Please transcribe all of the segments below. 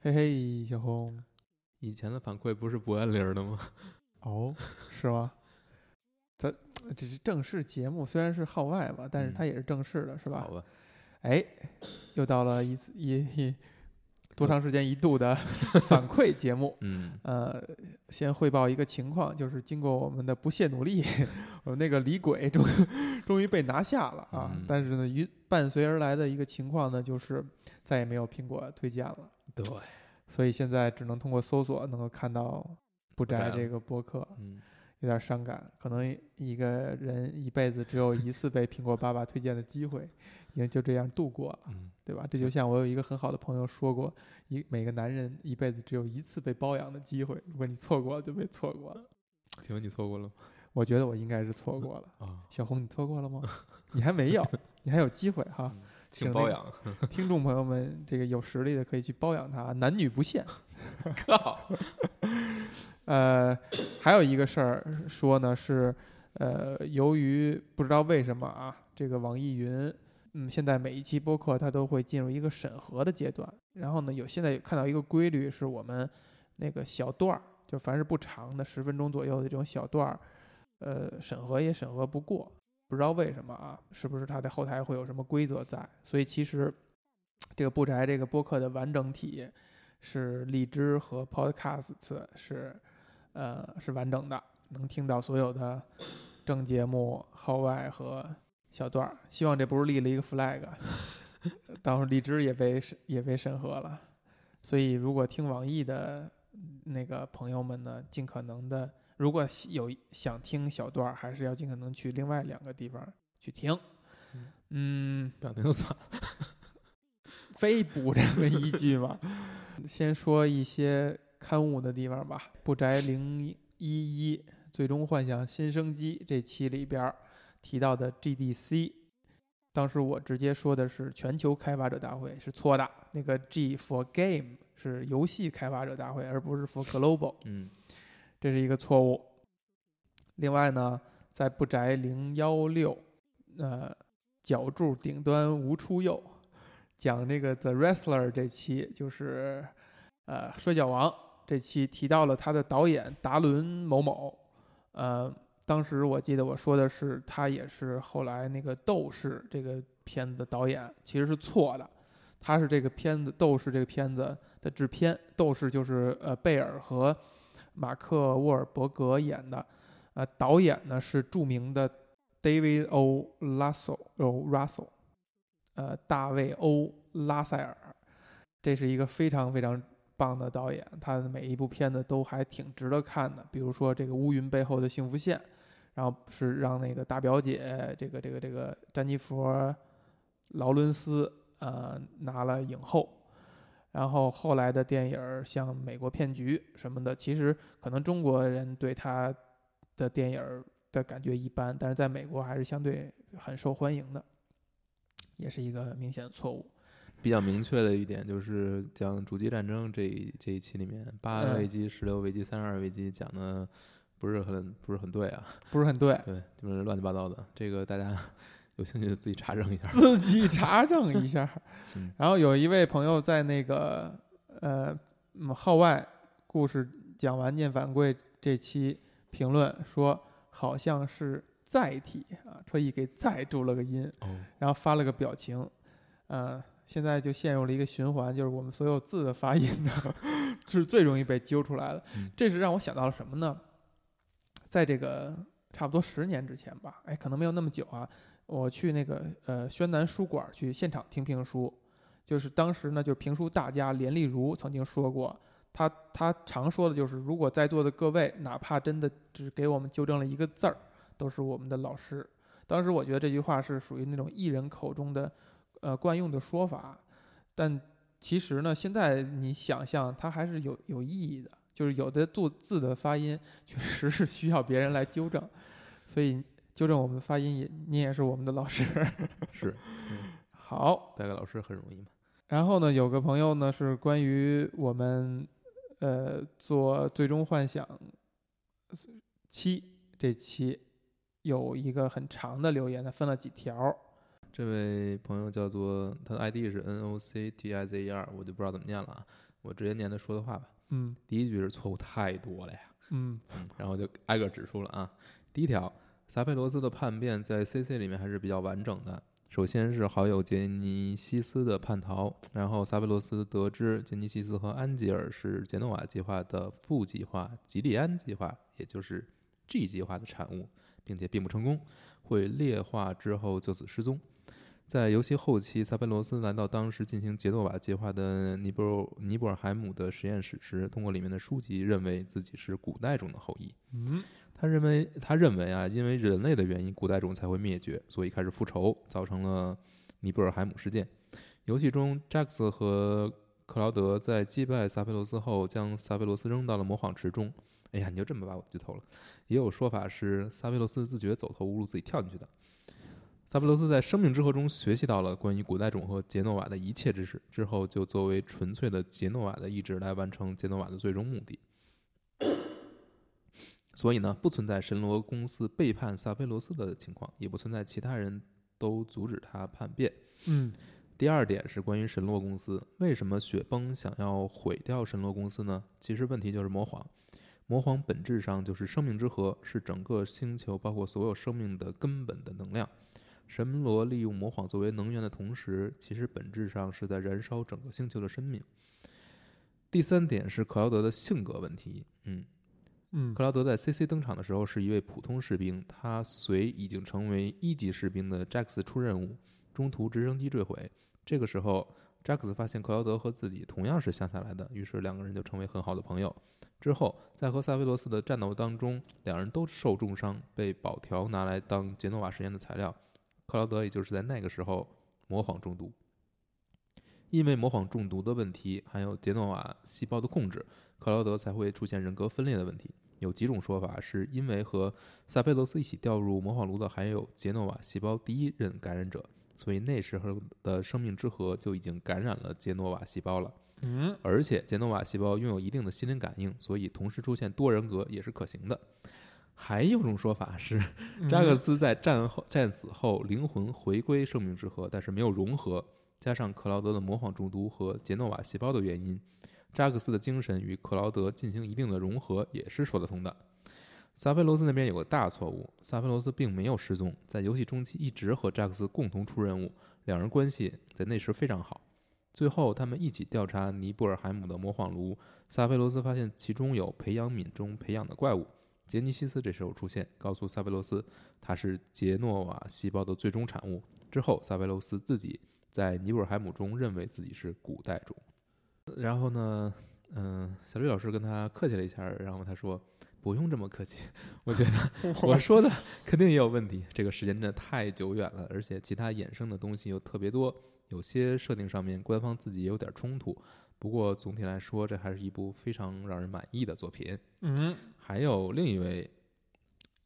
嘿嘿，小红，以前的反馈不是不按铃儿的吗？哦，是吗？咱这是正式节目，虽然是号外吧，但是嗯它也是正式的，是吧好？吧，哎，又到了一次一一多长时间一度的 反馈节目。嗯，呃，先汇报一个情况，就是经过我们的不懈努力，我们那个李鬼终终于被拿下了啊！嗯但是呢，与伴随而来的一个情况呢，就是再也没有苹果推荐了，对，所以现在只能通过搜索能够看到不摘这个播客，嗯，有点伤感。可能一个人一辈子只有一次被苹果爸爸推荐的机会，已经就这样度过了。嗯，对吧？这就像我有一个很好的朋友说过，一每个男人一辈子只有一次被包养的机会，如果你错过了，就被错过了。请问你错过了吗？我觉得我应该是错过了。啊，小红，你错过了吗？你还没有，你还有机会哈。请包养，听众朋友们，这个有实力的可以去包养他，男女不限。靠，呃，还有一个事儿说呢，是呃，由于不知道为什么啊，这个网易云，嗯，现在每一期播客它都会进入一个审核的阶段。然后呢，有现在有看到一个规律，是我们那个小段儿，就凡是不长的十分钟左右的这种小段儿，呃，审核也审核不过，不知道为什么啊？是不是它的后台会有什么规则在？所以其实这个不宅这个播客的完整体是荔枝和 Podcast 是呃是完整的，能听到所有的正节目、号外和小段儿。希望这不是立了一个 flag，到时候荔枝也被审也被审核了。所以如果听网易的那个朋友们呢，尽可能的，如果有想听小段儿，还是要尽可能去另外两个地方去听。嗯，不想听就算了。非补这么一句嘛。先说一些刊物的地方吧。不宅零一一最终幻想新生机这期里边儿提到的 GDC，当时我直接说的是全球开发者大会，是错的。那个 G for Game 是游戏开发者大会，而不是 for Global。嗯，这是一个错误。另外呢，在不宅零幺六，呃，脚柱顶端无出右，讲那个 The Wrestler 这期就是呃摔跤王这期提到了他的导演达伦某某，呃，当时我记得我说的是他也是后来那个斗士这个片子的导演，其实是错的。他是这个片子《斗士》这个片子的制片，《斗士》就是呃贝尔和马克沃尔伯格演的，呃，导演呢是著名的 David O. Russell O. Russell，呃，大卫 O. 拉塞尔，这是一个非常非常棒的导演，他的每一部片子都还挺值得看的，比如说这个乌云背后的幸福线，然后是让那个大表姐这个这个这个詹妮弗劳伦斯呃拿了影后。然后后来的电影儿像《美国骗局》什么的，其实可能中国人对他的电影儿的感觉一般，但是在美国还是相对很受欢迎的，也是一个明显的错误。比较明确的一点就是讲主机战争这一这一期里面，八嗯危机、十六危机、三十二危机讲的不是很不是很对啊，不是很对，对，就是乱七八糟的。这个大家有兴趣的自己查证一下。自己查证一下 嗯。然后有一位朋友在那个呃嗯号外故事讲完念反馈这期评论说，好像是载体啊，特意给载注了个音，哦，然后发了个表情，呃，现在就陷入了一个循环，就是我们所有字的发音呢，是最容易被揪出来的嗯。这是让我想到了什么呢？在这个差不多十年之前吧，哎，可能没有那么久啊。我去那个呃宣南书馆去现场听评书，就是当时呢，就是评书大家连丽如曾经说过，他他常说的就是，如果在座的各位哪怕真的只给我们纠正了一个字儿，都是我们的老师。当时我觉得这句话是属于那种艺人口中的呃惯用的说法，但其实呢，现在你想象它还是有有意义的，就是有的字字的发音确实是需要别人来纠正，所以纠正我们的发音也你也是我们的老师。是好，带个老师很容易嘛。然后呢，有个朋友呢是关于我们呃做最终幻想七这期有一个很长的留言，他分了几条。这位朋友叫做他的 ID 是 N O C T I Z E R，我就不知道怎么念了啊。我直接念他说的话吧。嗯第一句是错误太多了呀，嗯嗯，然后就挨个指出了啊。第一条，萨菲罗斯的叛变在 CC 里面还是比较完整的。首先是好友杰尼西斯的叛逃，然后萨菲罗斯得知杰尼西斯和安吉尔是杰诺瓦计划的副计划吉利安计划，也就是 G 计划的产物，并且并不成功，会劣化之后就此失踪。在游戏后期，萨菲罗斯来到当时进行杰诺瓦计划的尼泊尔尼泊尔海姆的实验室时，通过里面的书籍，认为自己是古代中的后裔。嗯他认为，他认为啊，因为人类的原因，古代种才会灭绝，所以开始复仇，造成了尼泊尔海姆事件。游戏中，扎克斯和克劳德在击败萨菲罗斯后，将萨菲罗斯扔到了魔谎池中。哎呀，你就这么把我剧透了。也有说法是，萨菲罗斯自觉走投无路，自己跳进去的。萨菲罗斯在生命之河中学习到了关于古代种和杰诺瓦的一切知识，之后就作为纯粹的杰诺瓦的意志来完成杰诺瓦的最终目的。所以呢，不存在神罗公司背叛萨菲罗斯的情况，也不存在其他人都阻止他叛变。嗯第二点是关于神罗公司，为什么雪崩想要毁掉神罗公司呢？其实问题就是魔皇，魔皇本质上就是生命之河，是整个星球包括所有生命的根本的能量。神罗利用魔皇作为能源的同时，其实本质上是在燃烧整个星球的生命。第三点是克劳德的性格问题，嗯，嗯克劳德在 CC 登场的时候是一位普通士兵，他随已经成为一级士兵的扎克斯出任务，中途直升机坠毁。这个时候，扎克斯发现克劳德和自己同样是乡下来的，于是两个人就成为很好的朋友。之后，在和萨菲罗斯的战斗当中，两人都受重伤，被保条拿来当杰诺瓦实验的材料。克劳德也就是在那个时候模仿中毒。因为魔谎中毒的问题，还有杰诺瓦细胞的控制，克劳德才会出现人格分裂的问题。有几种说法，是因为和萨菲罗斯一起掉入魔法炉的还有杰诺瓦细胞第一任感染者，所以那时候的生命之河就已经感染了杰诺瓦细胞了。嗯而且杰诺瓦细胞拥有一定的心灵感应，所以同时出现多人格也是可行的。还有种说法是，扎克斯在战后战死后灵魂回归生命之河，但是没有融合，加上克劳德的魔法中毒和杰诺瓦细胞的原因，扎克斯的精神与克劳德进行一定的融合也是说得通的。萨菲罗斯那边有个大错误，萨菲罗斯并没有失踪，在游戏中期一直和扎克斯共同出任务，两人关系在那时非常好。最后，他们一起调查尼布尔海姆的魔幻炉，萨菲罗斯发现其中有培养皿中培养的怪物。杰尼西斯这时候出现，告诉萨菲罗斯他是杰诺瓦细胞的最终产物。之后，萨菲罗斯自己在尼泊尔海姆中认为自己是古代种。然后呢，嗯、小绿老师跟他客气了一下，然后他说不用这么客气，我觉得 我说的肯定也有问题。这个时间真的太久远了，而且其他衍生的东西又特别多，有些设定上面官方自己也有点冲突。不过总体来说，这还是一部非常让人满意的作品。嗯，还有另一位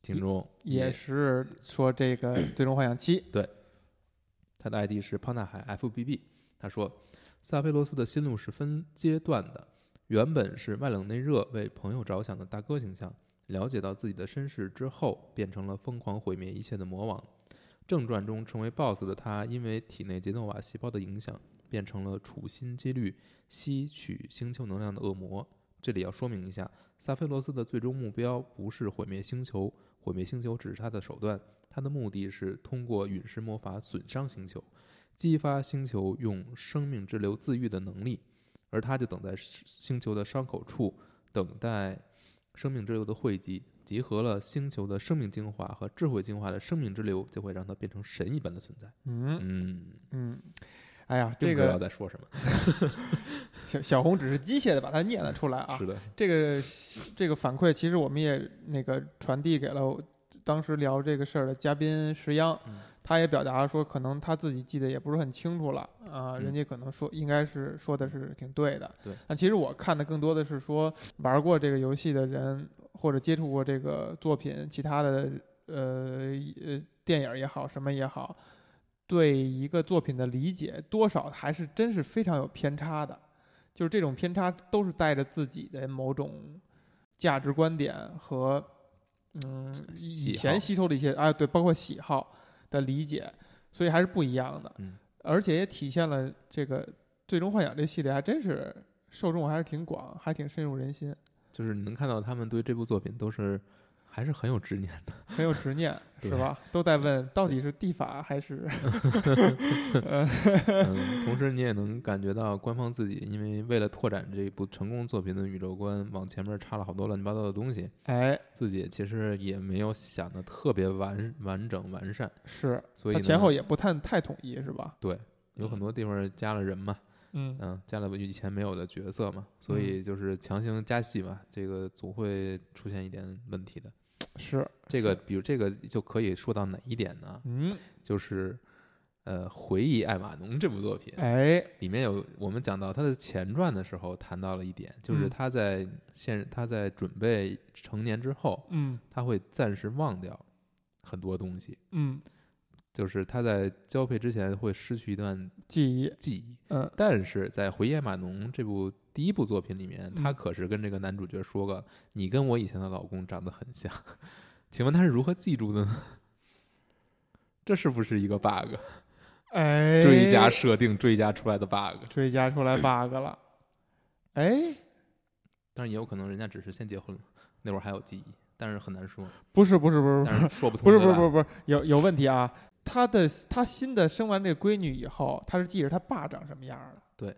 听众也是说这个《最终幻想七》他的 ID 是胖大海 FBB，他说，萨菲罗斯的心路是分阶段的，原本是外冷内热、为朋友着想的大哥形象，了解到自己的身世之后，变成了疯狂毁灭一切的魔王。正传中成为 BOSS 的他，因为体内杰诺瓦细胞的影响，变成了处心积虑吸取星球能量的恶魔。这里要说明一下，萨菲罗斯的最终目标不是毁灭星球，毁灭星球只是他的手段，他的目的是通过陨石魔法损伤星球，激发星球用生命之流自愈的能力，而他就等在星球的伤口处，等待生命之流的汇集，集合了星球的生命精华和智慧精华的生命之流，就会让它变成神一般的存在。嗯嗯，嗯，哎呀，这个不知道个在说什么。小小红只是机械的把它念了出来啊是。的，这个这个反馈，其实我们也那个传递给了当时聊这个事儿的嘉宾石央，嗯他也表达说，可能他自己记得也不是很清楚了啊、嗯人家可能说应该是说的是挺对的。对。但其实我看的更多的是说，玩过这个游戏的人，或者接触过这个作品，其他的呃呃电影也好，什么也好，对一个作品的理解，多少还是真是非常有偏差的。就是这种偏差都是带着自己的某种价值观点和嗯以前吸收的一些啊对，包括喜好的理解，所以还是不一样的。嗯而且也体现了这个《最终幻想》这系列还真是受众还是挺广，还挺深入人心，就是你能看到他们对这部作品都是还是很有执念的。很有执念，是吧？都在问到底是地法还是嗯，同时你也能感觉到官方自己因为为了拓展这部成功作品的宇宙观，往前面插了好多乱七八糟的东西，哎，自己其实也没有想的特别完完整完善，是所以前后也不太太统一，是吧？对，有很多地方加了人嘛，嗯嗯，加了以前没有的角色嘛，所以就是强行加戏嘛，这个总会出现一点问题的。是，这个，比如这个就可以说到哪一点呢？嗯，就是，呃，回忆艾玛农这部作品，哎，里面有我们讲到他的前传的时候谈到了一点，就是嗯。他在现他在准备成年之后，嗯。他会暂时忘掉很多东西，嗯，就是他在交配之前会失去一段记忆，记忆，嗯但是在《回忆艾玛农》这部第一部作品里面，他嗯可是跟这个男主角说过：“你跟我以前的老公长得很像。”请问他是如何记住的呢？这是不是一个 bug？哎，追加设定追加出来的 bug？追加出来 bug 了，哎，但是也有可能人家只是先结婚了，那会儿还有记忆，但是很难说，不是不是不是不是说不通。不是不是不是不是有有问题啊！他的他新的生完这个闺女以后，他是记着他爸长什么样的，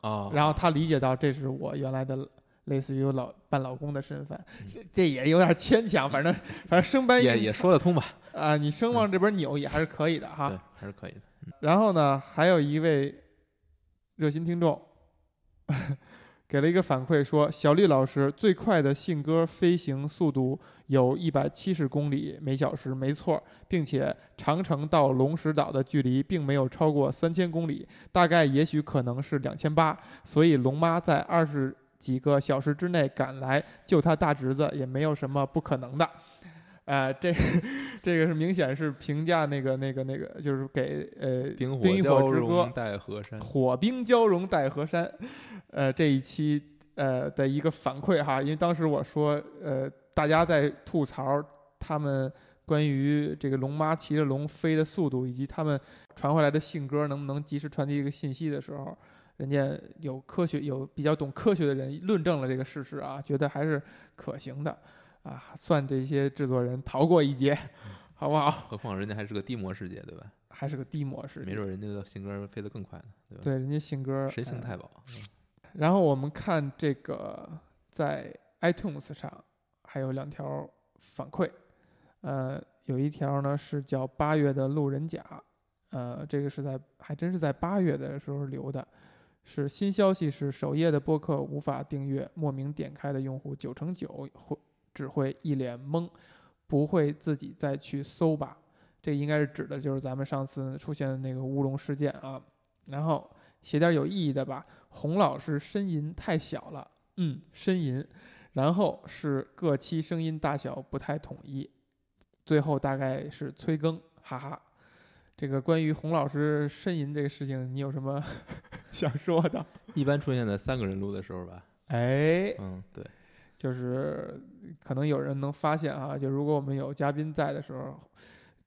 哦，然后他理解到这是我原来的类似于老扮老公的身份，嗯。这这也有点牵强，反正反正生搬硬也也说得通吧？啊，你生往这边扭也还是可以的哈。对，还是可以的。然后呢，还有一位热心听众给了一个反馈说，小丽老师最快的信鸽飞行速度有一百七十公里每小时，没错，并且长城到龙石岛的距离并没有超过三千公里，大概也许可能是两千八，所以龙妈在二十几个小时之内赶来救她大侄子，也没有什么不可能的。呃，这这个是明显是评价那个那个那个，就是给呃《冰火之歌融》带河山，火冰交融带河山，呃，这一期呃的一个反馈哈，因为当时我说呃大家在吐槽他们关于这个龙妈骑着龙飞的速度，以及他们传回来的信鸽能不能及时传递一个信息的时候，人家有科学有比较懂科学的人论证了这个事实啊，觉得还是可行的啊，算这些制作人逃过一劫，好不好？何况人家还是个低模世界，对吧？还是个低模式，没准人家的信鸽飞得更快呢，对吧？对人家信鸽谁信呃太保？然后我们看这个在 iTunes 上还有两条反馈，呃，有一条呢是叫八月的路人甲，呃，这个是在还真是在八月的时候留的，是新消息是首页的播客无法订阅，莫名点开的用户九成九会只会一脸懵，不会自己再去搜吧。这应该是指的就是咱们上次出现的那个乌龙事件啊。然后写点有意义的吧，洪老师呻吟太小了，嗯，呻吟。然后是各期声音大小不太统一，最后大概是催更，哈哈。这个关于洪老师呻吟这个事情，你有什么 想说的？一般出现在三个人录的时候吧。哎，嗯，对，就是可能有人能发现啊，就如果我们有嘉宾在的时候，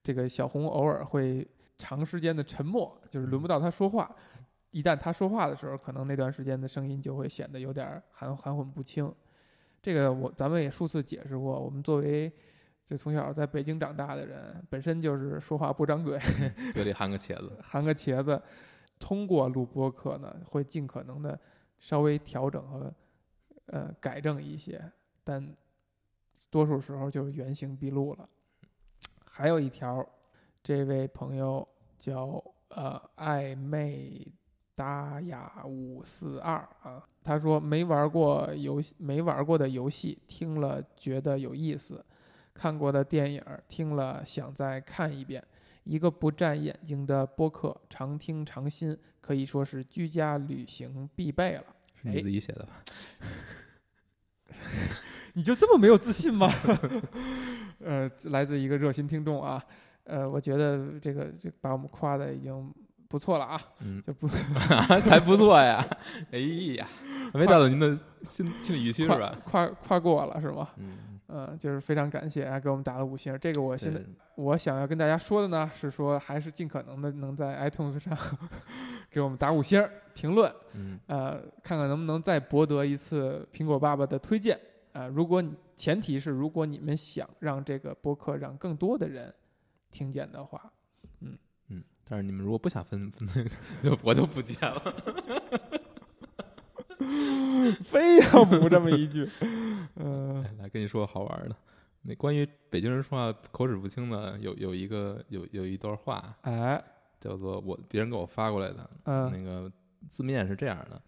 这个小红偶尔会长时间的沉默，就是轮不到他说话。一旦他说话的时候，可能那段时间的声音就会显得有点含含混不清。这个我咱们也数次解释过，我们作为就从小在北京长大的人，本身就是说话不张嘴，嘴里含个茄子。含个茄子。通过录播课呢，会尽可能的稍微调整和呃改正一些，但多数时候就是原形毕露了。还有一条，这位朋友叫呃暧昧达雅五四二啊，他说没玩过游戏，没玩过的游戏听了觉得有意思，看过的电影听了想再看一遍。一个不占眼睛的播客，常听常新，可以说是居家旅行必备了。是你自己写的吧？你就这么没有自信吗？呃，来自一个热心听众啊，呃，我觉得这个这把我们夸的已经不错了啊，嗯，就不 才不错呀！哎呀，还没达到您的心心理预期是夸吧？夸夸过了是吗？嗯，嗯，就是非常感谢，啊给我们打了五星。这个我现在我想要跟大家说的呢，是说还是尽可能的能在 iTunes 上给我们打五星儿评论，嗯呃，看看能不能再博得一次苹果爸爸的推荐啊、如果你前提是如果你们想让这个播客让更多的人听见的话，嗯嗯，但是你们如果不想分分那个，就我就不接了。非要补这么一句，嗯、哎来跟你说个好玩的，那关于北京人说话口齿不清的，有有一个有有一段话哎，叫做我别人给我发过来的，嗯那个字面是这样的，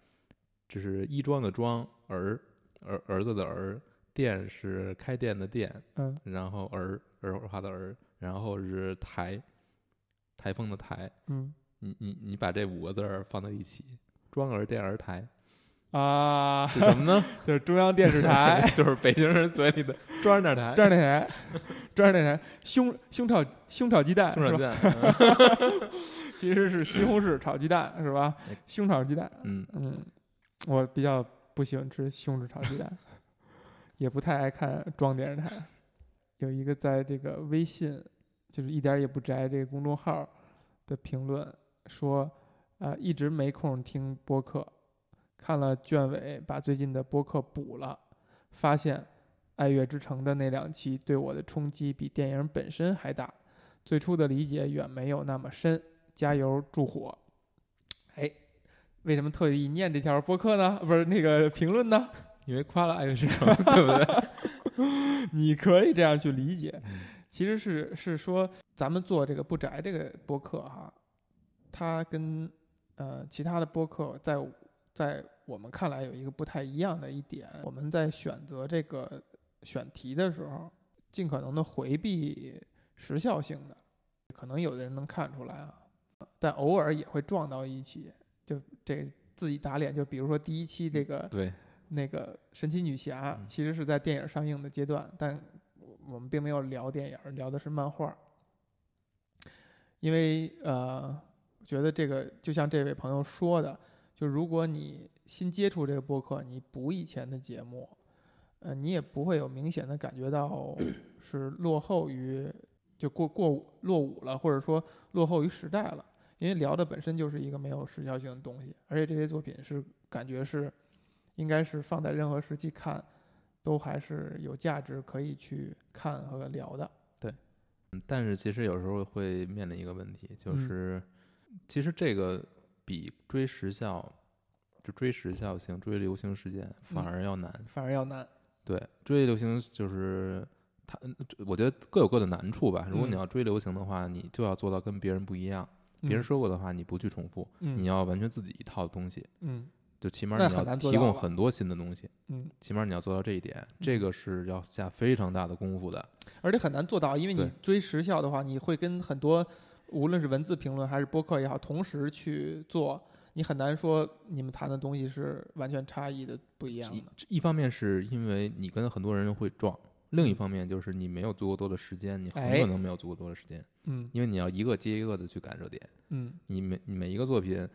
这是一装的装，儿儿儿子的儿，店是开店的店，嗯然后儿儿化的儿，然后是台，台风的台，嗯你你你把这五个字儿放在一起，庄儿店儿台啊，是什么呢？就是中央电视台 就是北京人嘴里的中央电台，中央电台，中央电台胸胸炒胸炒鸡蛋胸炒鸡？蛋，其实是西红柿炒鸡蛋是吧哎？胸炒鸡蛋，嗯，嗯，我比较不喜欢吃西红柿炒鸡蛋，也不太爱看装电视台。有一个在这个微信，就是一点也不宅这个公众号的评论说，呃，一直没空听播客，看了卷尾，把最近的播客补了，发现《爱乐之城》的那两期对我的冲击比电影本身还大，最初的理解远没有那么深。加油助火！哎，为什么特意念这条播客呢？不是那个评论呢？因为夸了爱乐之城，对不对？你可以这样去理解，嗯其实是是说咱们做这个不宅这个播客哈，它跟呃其他的播客在在我们看来有一个不太一样的一点，我们在选择这个选题的时候，尽可能的回避时效性的，可能有的人能看出来啊，但偶尔也会撞到一起，就这自己打脸，就比如说第一期这个对，那个神奇女侠嗯其实是在电影上映的阶段，但我们并没有聊电影，聊的是漫画。因为呃，我觉得这个就像这位朋友说的，就如果你新接触这个播客，你补以前的节目，呃，你也不会有明显的感觉到是落后于就过过落伍了，或者说落后于时代了。因为聊的本身就是一个没有时效性的东西，而且这些作品是感觉是应该是放在任何时期看，都还是有价值可以去看和聊的。嗯但是其实有时候会面临一个问题，就嗯是、其实这个比追时效，就追时效性、追流行事件反嗯而要难。反而要难。对，追流行就是它，嗯我觉得各有各的难处吧。如果你嗯要追流行的话，你就要做到跟别人不一样。别人嗯说过的话，你不去重复，嗯你要完全自己一套东西。嗯就起码你要提供很多新的东西，嗯，起码你要做到这一点，这个是要下非常大的功夫的。而且很难做到，因为你追时效的话，你会跟很多无论是文字评论还是播客也好，同时去做，你很难说你们谈的东西是完全差异的不一样一的。一方面是因为你跟很多人会撞，另一方面就是你没有足够多的时间，你很哎可能没有足够多的时间，嗯因为你要一个接一个的去赶热点。嗯你每你每一个作品，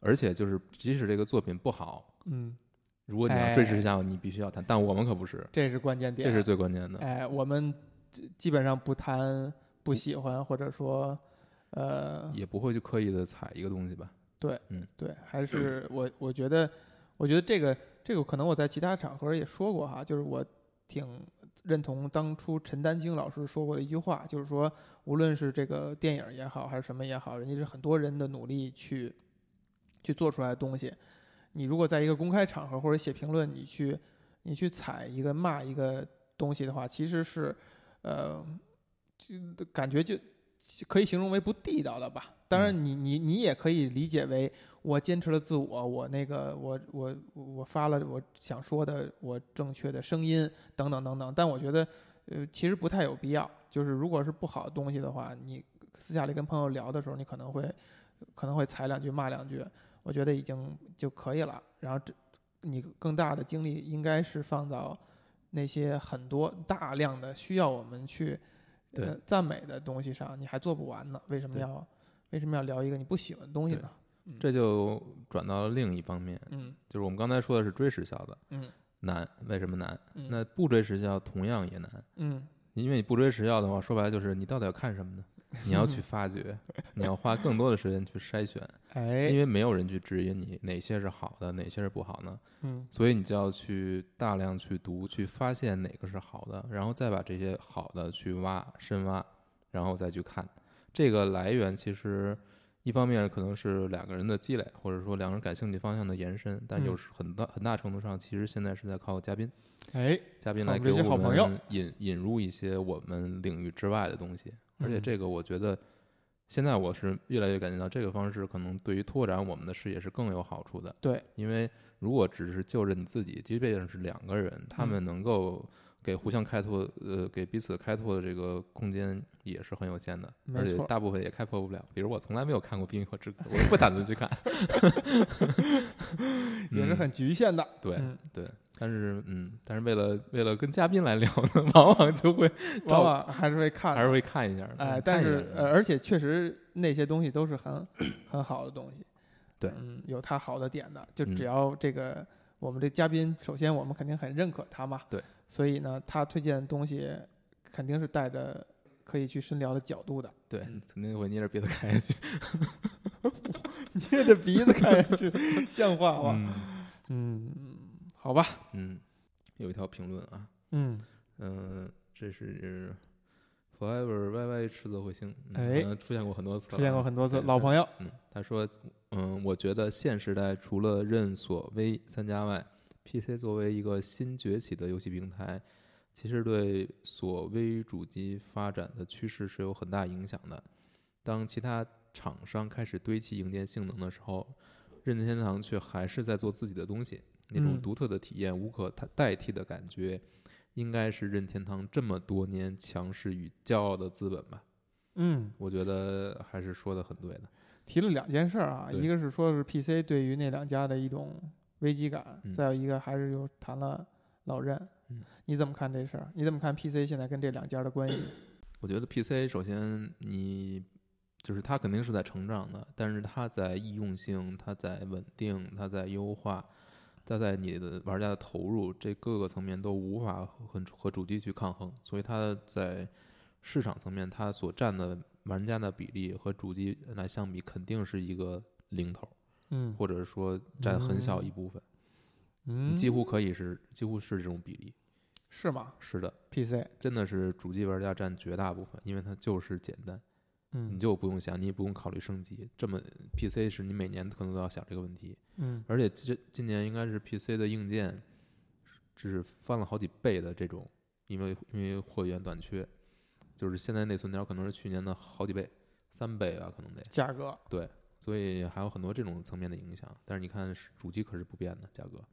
而且就是即使这个作品不好，嗯，如果你要追哎时效，你必须要谈。但我们可不是，这是关键点。这是最关键的。哎，我们基基本上不谈不喜欢，或者说，呃，也不会去刻意的踩一个东西吧。对，嗯对，还是我我觉得，我觉得这个这个可能我在其他场合也说过哈，就是我挺认同当初陈丹青老师说过的一句话，就是说，无论是这个电影也好，还是什么也好，人家是很多人的努力去去做出来的东西。你如果在一个公开场合或者写评论，你去你去踩一个骂一个东西的话，其实是呃，就感觉就可以形容为不地道的吧。当然你，你你也可以理解为我坚持了自我，我那个我我我发了我想说的我正确的声音等等等等。但我觉得，呃，其实不太有必要。就是如果是不好的东西的话，你私下里跟朋友聊的时候，你可能会可能会踩两句骂两句，我觉得已经就可以了。然后这你更大的精力应该是放到那些很多大量的需要我们去对呃赞美的东西上，你还做不完呢？为什么要为什么要聊一个你不喜欢的东西呢？嗯这就转到了另一方面，嗯就是我们刚才说的是追时效的，嗯难，为什么难？嗯那不追时效同样也难，嗯因为你不追时效的话，说白了就是你到底要看什么呢？你要去发掘，你要花更多的时间去筛选，因哎为没有人去指引你哪些是好的，哪些是不好呢？嗯所以你就要去大量去读，去发现哪个是好的，然后再把这些好的去挖深挖，然后再去看。这个来源其实一方面可能是两个人的积累，或者说两个人感兴趣方向的延伸，但嗯有时很大很大程度上，其实现在是在靠嘉宾，哎嘉宾来给我好朋友们引引入一些我们领域之外的东西。而且嗯这个我觉得，现在我是越来越感觉到这个方式可能对于拓展我们的视野是更有好处的。对，因为如果只是就着你自己，即便是两个人，他嗯们能够给互相开拓，呃，给彼此开拓的这个空间也是很有限的，而且大部分也开拓不了。比如我从来没有看过《冰与火之歌》，我也不打算去看。嗯 也是很局限的。对嗯对，但是嗯，但是为了为了跟嘉宾来聊呢，往往就会往往还是会看，还是会看一下。哎，嗯但是呃，而且确实那些东西都是很很好的东西。对嗯，有它好的点的，就只嗯要这个我们这嘉宾，首先我们肯定很认可他嘛。对。所以呢，他推荐的东西肯定是带着可以去深聊的角度的。对，肯定会捏着鼻子看下去。捏着鼻子看下去，像话吗？嗯嗯，好吧。嗯，有一条评论啊，嗯，嗯、这是 Forever YY 赤泽彗星，嗯哎好像出现过很多次出现过很多次，老朋友。嗯，他说，嗯，我觉得现时代除了任所微三家外，PC 作为一个新崛起的游戏平台，其实对所微主机发展的趋势是有很大影响的。当其他厂商开始堆砌硬件性能的时候，任天堂却还是在做自己的东西，那种嗯独特的体验、无可代代替的感觉，应该是任天堂这么多年强势与骄傲的资本吧。嗯，我觉得还是说的很对的。提了两件事儿啊，一个是说是 PC 对于那两家的一种危机感，嗯再有一个还是又谈了老任。嗯你怎么看这事儿？你怎么看 PC 现在跟这两家的关系？我觉得 PC 首先你就是它肯定是在成长的，但是它在易用性、它在稳定、它在优化、它在你的玩家的投入这各个层面都无法和和主机去抗衡，所以它在市场层面它所占的玩家的比例和主机来相比，肯定是一个零头，嗯或者说占很小一部分，嗯，几乎可以是几乎是这种比例。是吗是的，？PC，真的是主机玩家占绝大部分，因为它就是简单。你嗯。就不用想，你也不用考虑升级。这么 PC 是你每年可能都要想这个问题，嗯。而且这今年应该是 PC 的硬件是翻了好几倍的这种，因为因为货源短缺，就是现在内存条可能是去年的好几倍，三倍吧，可能得。价格，对，所以还有很多这种层面的影响。但是你看主机可是不变的价格，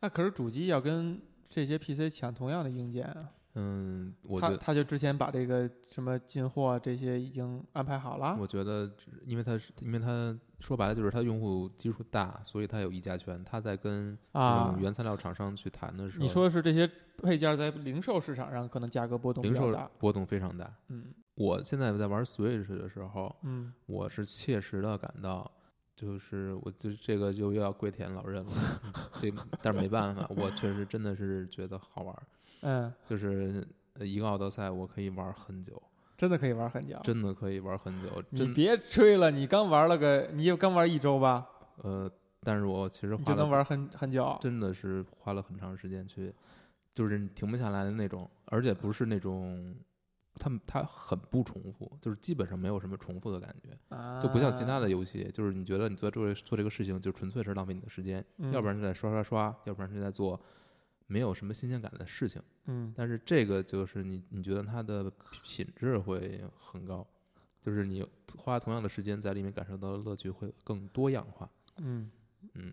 那可是主机要跟这些 PC 抢同样的硬件啊。嗯，我觉得他他就之前把这个什么进货这些已经安排好了。我觉得，因为他是因为他说白了就是他用户基数大，所以他有议价权。他在跟原材料厂商去谈的时候，你说的是这些配件在零售市场上可能价格波动零售。波动非常大。嗯我现在在玩 Switch 的时候，嗯，我是切实的感到，就是我就这个就又要跪舔老任了，嗯 这但是没办法，我确实真的是觉得好玩儿，嗯，就是呃一个奥德赛我可以玩很久，真的可以玩很久。真的可以玩很久，你别吹了，你刚玩了个，你又刚玩一周吧，呃，但是我其实就能玩很很久。真的是花了很长时间去，就是你停不下来的那种，而且不是那种。他们它很不重复，就是基本上没有什么重复的感觉，啊，就不像其他的游戏，就是你觉得你做做做这个事情就纯粹是浪费你的时间，嗯，要不然是在刷刷刷，要不然是在做没有什么新鲜感的事情。嗯但是这个就是你你觉得它的品质会很高，就是你花同样的时间在里面感受到的乐趣会更多样化。嗯，嗯，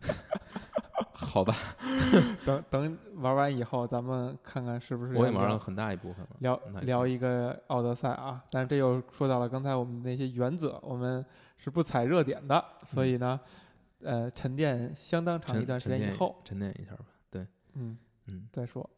好吧，等等玩完以后，咱们看看是不是我也玩了很大一部分了。聊聊一个奥德赛啊，但是这又说到了刚才我们那些原则，我们是不踩热点的，所以呢，呃，沉淀相当长一段时间以后，沉淀一下吧。对，嗯，嗯，再说。